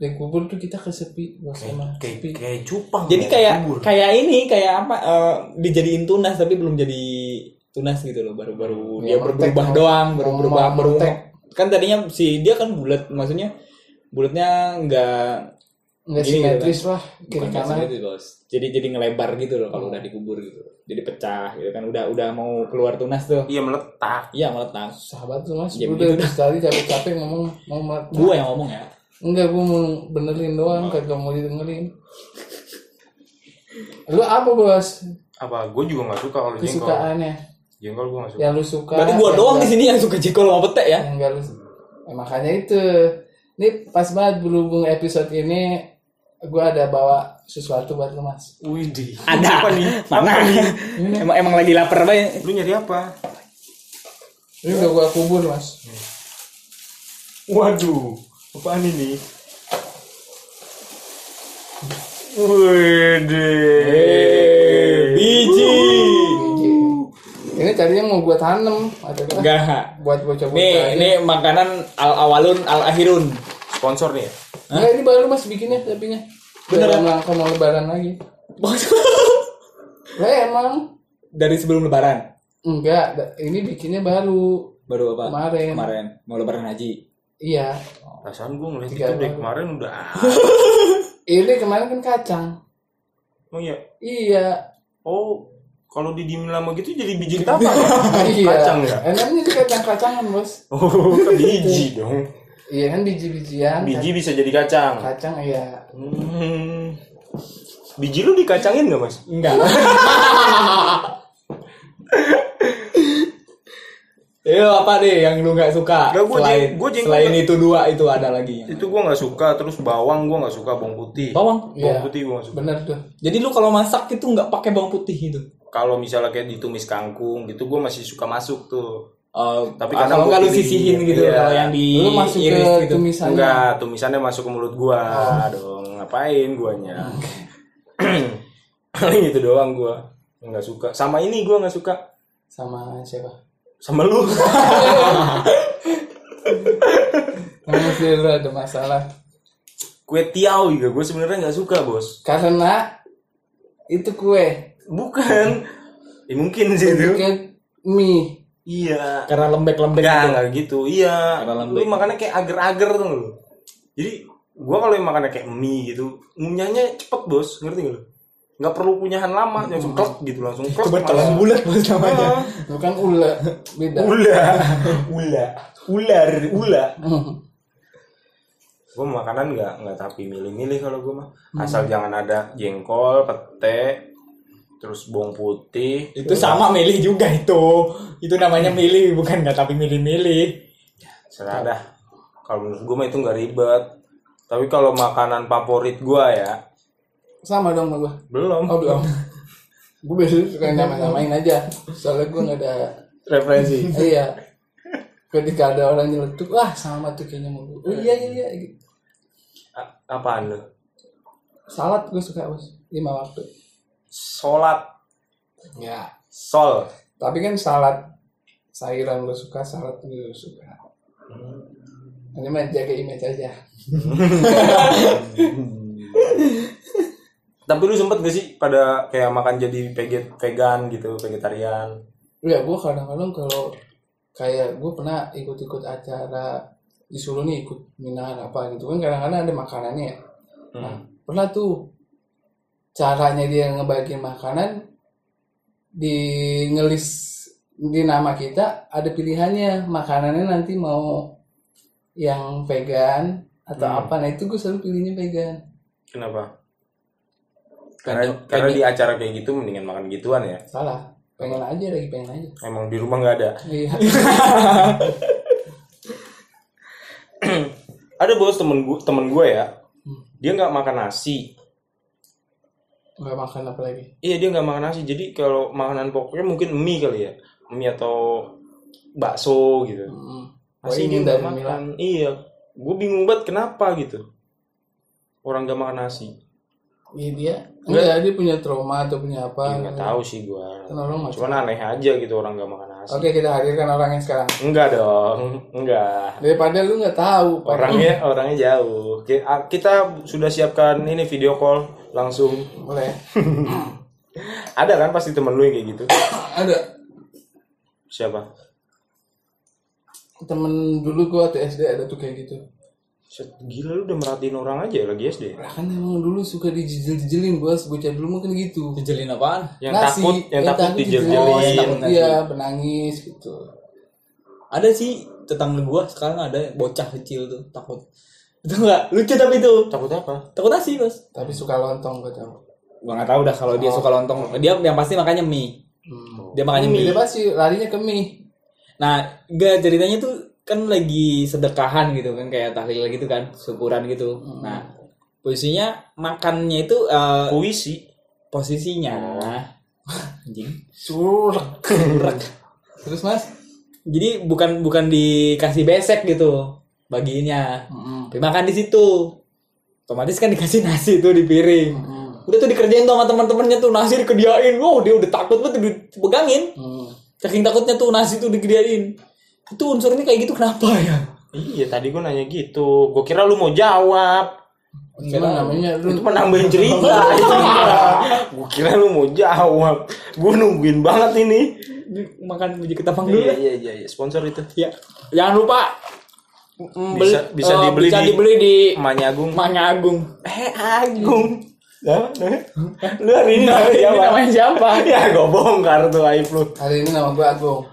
Direndam. dikubur tuh kita kesepi bos sama kayak sepi. kayak cupang Jadi ya, kayak kubur. kayak ini kayak apa eh, dijadiin tunas tapi belum jadi tunas gitu loh. Baru-baru Ya, dia baru berubah mau- doang baru berubah. Baru kan tadinya si dia kan bulat maksudnya bulatnya enggak nggak Gini gitu simetris lah kiri kanan. gitu bos. Jadi jadi ngelebar gitu loh kalau udah dikubur gitu. Jadi pecah gitu kan. Udah udah mau keluar tunas tuh. Iya meletak. Iya meletak. Sahabat tuh mas. Ya, udah dah. sekali capek-capek ngomong mau mati gua yang ngomong ya enggak gua mau benerin doang kagak mau didengerin. Lu apa bos? Apa gue juga nggak suka kalau jengkol. Kesukaannya. Jengkol gue nggak suka. Yang lu suka berarti gua yang doang di sini yang suka jengkol sama pete ya? Enggak lu Eh, makanya itu. Ini pas banget berhubung episode ini gua ada bawa sesuatu buat lu mas. Widih. Ada. Apa nih? Mana emang emang lagi lapar banget. Lu nyari apa? Ini udah gua kubur mas. Waduh apaan ini Widih biji ini tadinya mau gua tanam ada enggak buat bocah-bocah Nih, aja. ini makanan al awalun al akhirun. sponsor nih ya Nah, ini baru mas bikinnya tapinya Beneran? rangka mau lebaran lagi lah emang Dari sebelum lebaran. enggak ini bikinnya baru Baru apa? Kemarin. Kemarin mau lebaran haji. Iya. Perasaan gue ngeliat itu baru. kemarin udah ini kemarin kan kacang. Oh iya. Iya. Oh kalau didiemin lama gitu jadi biji ketapang iya. Kacang ya? Enaknya sih kacang-kacangan bos. Oh kan biji dong. Iya kan biji-bijian. Biji bisa jadi kacang. Kacang iya. Hmm. Biji lu dikacangin gak mas? Enggak. Yo apa deh yang lu nggak suka? Nggak, gua selain jeng- gua jengkol selain itu dua itu ada lagi. Itu gua nggak suka. Terus bawang gua nggak suka bawang putih. Bawang. Bawang Iya. putih gua nggak suka. bener tuh Jadi lu kalau masak itu nggak pakai bawang putih itu. Kalau misalnya kayak ditumis kangkung gitu, gua masih suka masuk tuh. Oh, Tapi ah, kadang kalau nggak lu sisihin gitu iya. kalau yang di lu masuk ke iris gitu. tumisannya Enggak, tumisannya masuk ke mulut gua dong. Ngapain guanya? Paling gitu doang gua. Nggak suka. Sama ini gua nggak suka. sama siapa Sama lu. Emang sih lu ada masalah Kue tiaw juga gua sebenarnya nggak suka bos. karena itu kue Bukan. Ya, mungkin sih itu. mie Iya. Karena lembek-lembek gitu. enggak gitu. Iya. Karena Lu lembek. makannya kayak agar-agar tuh lu. Jadi gua kalau yang makannya kayak mie gitu, ngunyahnya cepet bos, ngerti gak lu? Nggak perlu kunyahan lama, langsung klek gitu langsung klek. Coba kalau bulat bos namanya. Ah, itu kan ula beda Ula, ula, ular, ula. Gua makanan nggak nggak tapi milih-milih kalau gua mah. Asal jangan ada jengkol, pete, terus bawang putih. Itu sama milih juga itu. Itu namanya milih bukan nggak tapi milih-milih. Serah dah. Kalau menurut gua mah itu nggak ribet. Tapi kalau makanan favorit gua ya, sama dong sama gua. Belum. oh belum. Gue biasanya suka nama-namain aja. Soalnya gue nggak ada Referensi. iya. Ketika ada orang nyeletuk wah sama tuh kayaknya mau gue oh iya iya iya. Gitu. A- apaan lu? salad gue suka bos. Lima waktu. Sholat, ya. Sol. tapi kan salad sayuran gue suka salad gue suka. Ini mah jaga image aja Tapi lu sempet gak sih pada kayak makan jadi veget vegan gitu, vegetarian? ya gue kadang-kadang kalau kayak gue pernah ikut-ikut acara disuruh nih ikut minangan apa gitu kan kadang-kadang ada makanannya ya nah Hmm. pernah tuh caranya dia ngebagi makanan di ngelis di nama kita ada pilihannya makanannya nanti mau yang vegan atau Hmm. apa nah itu gue selalu pilihnya vegan Kenapa? Karena, Pengen- karena di acara kayak gitu mendingan makan gituan ya. salah pengen aja lagi pengen aja Emang di rumah nggak ada. iya Ada bos temen gue temen gue ya. Dia nggak makan nasi. nggak makan apa lagi Iya dia nggak makan nasi. Jadi kalau makanan pokoknya mungkin mie kali ya. Mie atau bakso gitu. hmm. Nasi dia nggak makan. Milan. Iya. Gue bingung banget kenapa gitu. Orang nggak makan nasi. Iya dia enggak dia punya trauma atau punya apa Ya, nggak tahu sih gue. kan orang Cuman aneh aja gitu orang nggak makan nasi. oke kita hadirkan orangnya sekarang Enggak dong, enggak. daripada lu nggak tahu. Orangnya orangnya jauh. Ki- Kita sudah siapkan ini video call langsung. boleh Ada kan pasti temen lu yang kayak gitu. ada Siapa? temen dulu gua waktu SD ada tuh kayak gitu Gila lu udah merhatiin orang aja lagi SD. lah kan emang dulu suka dijejel-jejelin bos bocah dulu mungkin gitu Jejelin apaan? Yang Nasi, takut, yang takut dijejel- dijel-jelin. takut nasi. dia menangis gitu Ada sih tetangga gua sekarang ada bocah kecil tuh takut. Itu enggak lucu tapi itu. Takut apa? Takut nasi, Bos. tapi suka lontong gua tahu Gua nggak tahu dah kalau dia suka lontong. Dia yang pasti makannya mie. hmm. Dia makannya mie mie. dia pasti larinya ke mie Nah, enggak ceritanya tuh kan lagi sedekahan gitu kan kayak tahlil gitu kan, syukuran gitu. Nah, posisinya makannya itu eh, Puisi. posisinya anjing. surak terus mas Jadi bukan bukan dikasih besek gitu baginya. Hmm. Tapi makan di situ. Otomatis kan dikasih nasi tuh di piring. Hmm. Udah tuh dikerjain tuh sama teman-temannya tuh nasi dikediain. Wow, dia udah takut banget dipegangin. Hmm. Saking takutnya tuh nasi tuh dikediain. Itu unsurnya kayak gitu kenapa ya? Iya tadi gue nanya gitu. Gue kira lu mau jawab. Gimana namanya lu Itu penambahin cerita. gue kira lu mau jawab. Gue nungguin banget ini. Makan biji ketapang dulu Iya ya. iya iya iya. sponsor itu. Ya. Jangan lupa mm, beli- Bisa- bisa eh, dibeli bisa di- dibeli di Emaknya Agung. Manya Agung. Eh Agung. Ya, lu hari ini namanya Ini siapa? namanya siapa? Ya gue bongkar tuh aib lu. hari ini nama gua Agung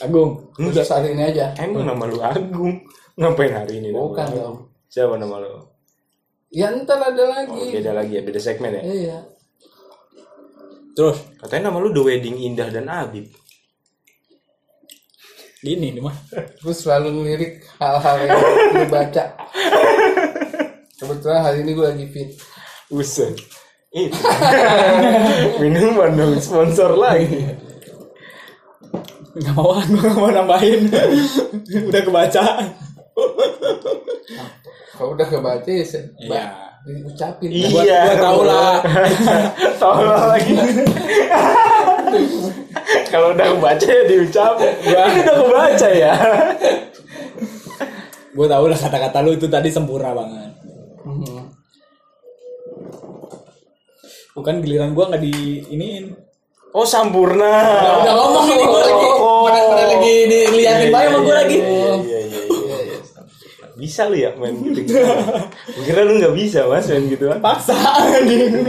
Agung. udah hari ini aja Emang nama lu Agung. Ngapain hari ini? nama Bukan lu? dong. Siapa nama lu? ya ntar ada Oh, lagi beda lagi ya, beda segmen ya. iya Terus Katanya nama lu The Wedding Indah dan Abib. gini nih mah. Gue selalu ngelirik hal-hal yang lu baca. Kebetulan hari ini gue lagi fit. Usen. Itu. Minuman dong sponsor lagi. Gak mau, gue gak mau nambahin. Udah kebaca. Kalau udah kebaca ya Iya. diucapin. Iya. Gua, gua tau lah. Lah lagi. Kalau udah kebaca ya diucap. Ini udah kebaca ya. gue tau lah kata-kata lu itu tadi sempurna banget. Hmm. Bukan giliran gue nggak di iniin. Oh Sampurna. Udah ngomong ini gue lagi. Oh. Mana, mana lagi diliatin banyak sama gue lagi. Iya iya iya. iya. Bisa lu ya main gitu. Kira lu nggak bisa mas main gitu kan. Paksa anjing.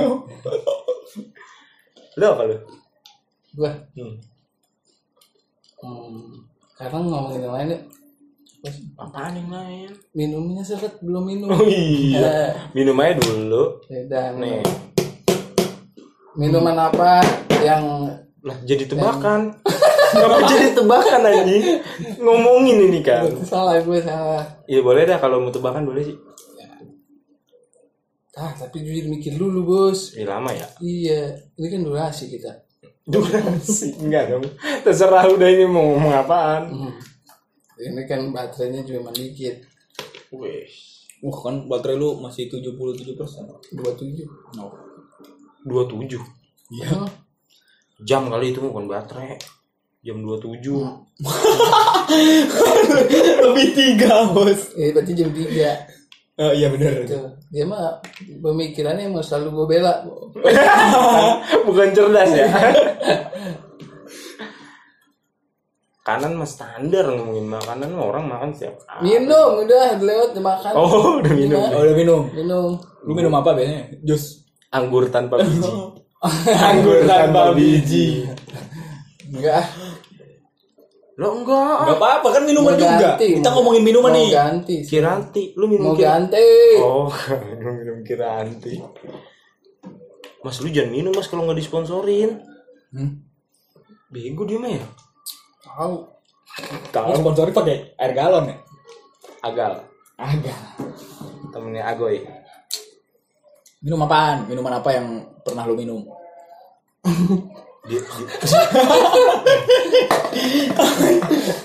Lu apa lu? Gue. Hmm. Hmm. Sekarang ngomongin yang lain ya. Terus Apaan yang lain? minumnya seret belum minum. Oh iya. Minum aja dulu. Beda. Nih. Minuman apa yang Lah jadi tebakan. Kenapa jadi tebakan anjing? Ngomongin ini kan. salah gue salah. Iya boleh dah kalau mau tebakan boleh sih. Ah, tapi jujur mikir dulu, Bos. Ini lama ya. Iya, ini kan durasi kita. Durasi enggak dong. Terserah udah ini mau ngomong apaan. Hmm. Ini kan baterainya cuma dikit. Wih. Wah kan baterai lu masih 77 persen. 27. No. 27 Iya. jam kali itu bukan baterai. Jam 27. Lebih tiga bos. Eh, berarti jam 3. Oh iya benar. Dia mah pemikirannya mau selalu gue bela. bukan cerdas ya. Kanan mah standar ngomongin makanan orang makan hari. Minum, udah lewat makan. Oh, udah minum. Oh udah minum. Minum. Lu minum apa biasanya? Jus. Anggur tanpa biji. Anggur tanpa biji. Enggak. Lo enggak. Gak apa-apa kan minuman Mau juga. ganti, Kita mau- ngomongin minuman mau nih. ganti. Kiranti, lu minum Mau Kiranti. ganti. Oh, minum minum Kiranti. Mas lu jangan minum mas kalau nggak disponsorin. Hmm? Bego dia mah ya. Tahu. Kalau sponsori pakai air galon ya? Agal. Agak. Temennya Agoy. Minum apaan? Minuman apa yang pernah lu minum?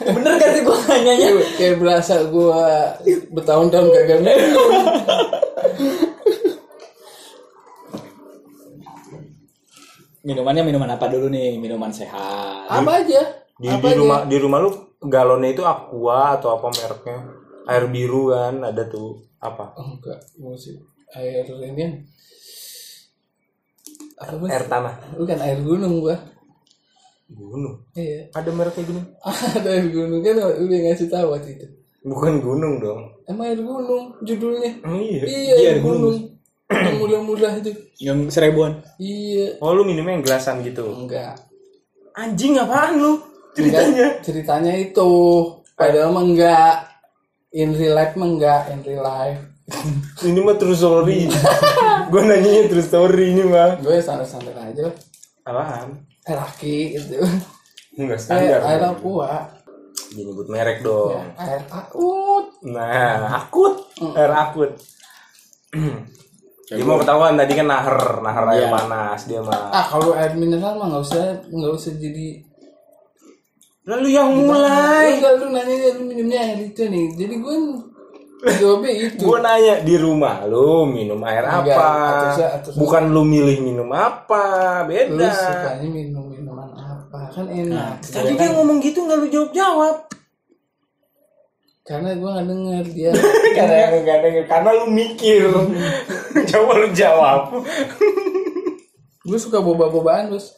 Bener gak sih gue nanyanya? Kayak, kayak berasa gua bertahun-tahun kagak minum. Minumannya minuman apa dulu nih? Minuman sehat. Apa aja? di, apa di aja? rumah di rumah lu galonnya itu aqua atau apa mereknya? Air biru kan ada tuh apa? Oh, enggak, musik air ini apa Mas? Air tanah. Bukan air gunung gua. Gunung. Iya. Ada mereknya gini? Ada air gunung kan udah ngasih tahu waktu itu. Bukan gunung dong. Emang air gunung judulnya? Oh, iya. Iya, air gunung. Yang murah-murah itu. Yang seribuan. Iya. Oh lu minumnya yang gelasan gitu. Enggak. Anjing apaan lu? Ceritanya. Enggak, ceritanya itu. Padahal mah enggak. In real life mah enggak. In real life. Ini mah true story. Gue nanyanya true story ini mah. Gue santai-santai aja lah. Apaan? Air aki gitu. Enggak standar. air aqua. Nyebut merek dong. Ya, air akut. Nah, akut. Air akut. dia mau ketahuan tadi kan naher, naher air Iya. panas dia mah. Ah, kalau air mineral mah nggak usah nggak usah jadi Lalu yang mulai. Enggak lu nanya lu minumnya air itu nih. Jadi gue jawabnya itu. Gue nanya di rumah lu minum air Enggak, apa? atusnya- atusnya. Bukan lu milih minum apa, lu beda. sukanya minum minuman apa? Kan enak. Tadi dia ngomong gitu nggak lu jawab jawab. Karena gue nggak denger dia. karena nggak denger, karena lu mikir. Coba lu jawab. gue suka boba-bobaan bos.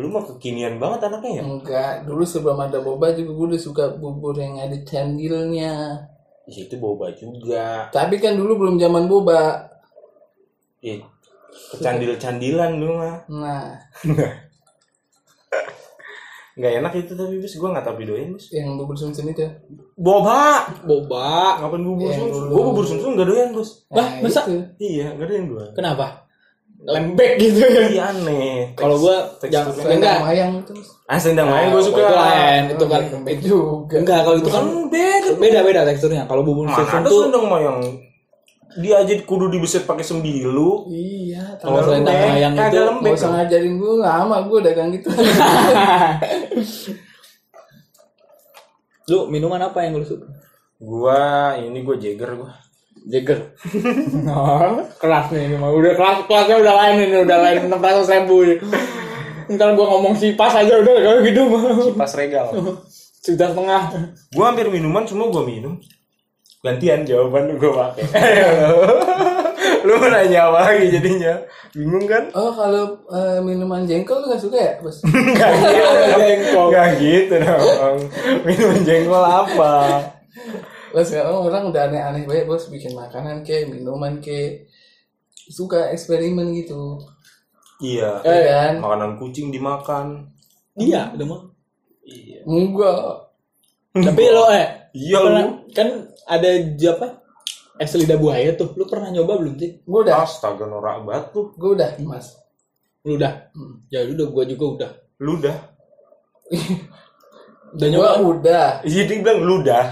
Lu mah kekinian banget anaknya ya? Enggak. Dulu sebelum ada boba juga gue udah suka bubur yang ada candilnya. Di situ boba juga. Tapi kan dulu belum zaman boba. Ih, kecandil-candilan lu mah. Nah, Nggak enak itu tapi bis gue nggak tahu videoin bis. yang bubur sumsum itu. Boba. Boba. Ngapain bubur sumsum? dulu. Gue bubur sumsum nggak doyan bos. Nah, masa? Iya nggak doyan gue. Kenapa? Lembek gitu ya. Iya aneh. Kalau gua jangan Teksturnya. enggak. Selendang mayang itu. Ah sendang main gue Oh, suka. Itu lain, itu kan Lembek juga. enggak kalau itu kan beda. beda beda teksturnya. Kalau bubur ada tuh sendang mayang? Dia aja kudu dibeset pakai sembilu. Iya, Kalau selendang kagak itu lembek. Gak usah ngajarin gue lama gue dagang gitu. lu minuman apa yang lu suka? Gua ini gue Jagger gua. Jagger. oh, kelas nih ini mah. Udah kelas kelasnya udah lain ini, udah lain enam ratus ribu. Ntar gua ngomong sipas aja udah kayak gitu mah. Pas regal. Sudah setengah. Gua hampir minuman semua gua minum. Gantian jawaban gue pakai. lu mau nanya apa lagi jadinya? Bingung kan? oh kalau eh, minuman jengkol lu gak suka ya bos? Gak gitu. Jengkol. Gak gitu dong. Minuman jengkol apa? Lah sekarang orang udah aneh-aneh banget bos bikin makanan ke, minuman ke, suka eksperimen gitu. Iya. Ya kan? Makanan kucing dimakan. Iya, udah mah. Iya. Enggak. Tapi lo eh Iya pernah- lu. kan ada apa? Es lidah buaya tuh. Lu pernah nyoba belum sih? Gue udah, Astaga norak banget tuh. gue udah mas. Lu udah? Ya udah gua juga udah. Lu dah. Udah Udah. Iya dia bilang lu dah.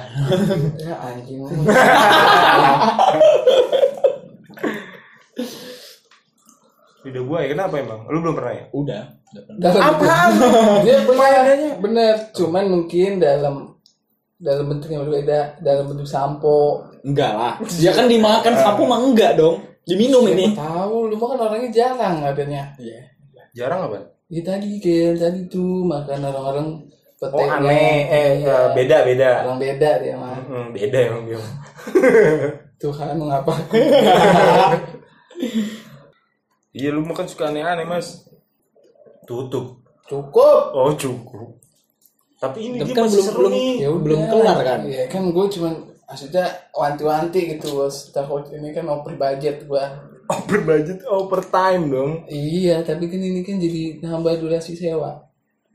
Ya anjing. Lidah buaya kenapa emang? Lu belum pernah ya? Udah. Udah Apaan? Dia benar, benar. Cuman mungkin dalam dalam bentuk yang berbeda, dalam bentuk sampo. Enggak lah. Ya kan dimakan sampo mah enggak dong. Diminum ini. Tahu, lu mah kan orangnya jarang adanya. Iya. Jarang apa? Ya tadi kayak tadi tuh makan orang-orang Oh petenya. aneh. Eh Iya. eh, beda beda. Orang beda dia mah. Hmm, beda emang dia. Tuhan mengapa? Iya lu makan suka aneh-aneh mas. Tutup. Cukup. Oh cukup. Tapi ini Tapi dia kan masih belum- seru belum- nih. Ya. Belum kelar kan? Iya kan gue cuman maksudnya wanti-wanti gitu bos takut ini kan over budget gua over budget over time dong iya tapi kan ini kan jadi nambah durasi sewa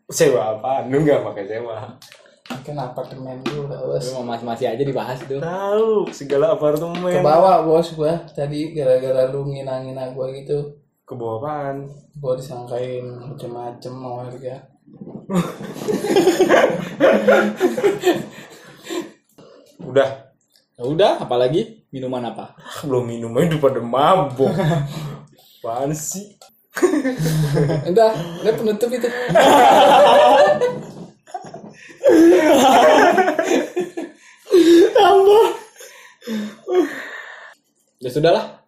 sewa apa? Lu nggak pakai sewa. Kan apartemen dulu bos. Lu masih masih aja dibahas itu. tahu segala apartemen. Ke bawah bos gua. Tadi gara-gara lu ngina-ngina gua gitu. Ke bawah apaan? gua disangkain macem-macem sama warga. Udah. Ya udah, apalagi? Minuman apa? belum minum aja udah pada mabok apaan sih udah udah penutup itu Ya sudahlah.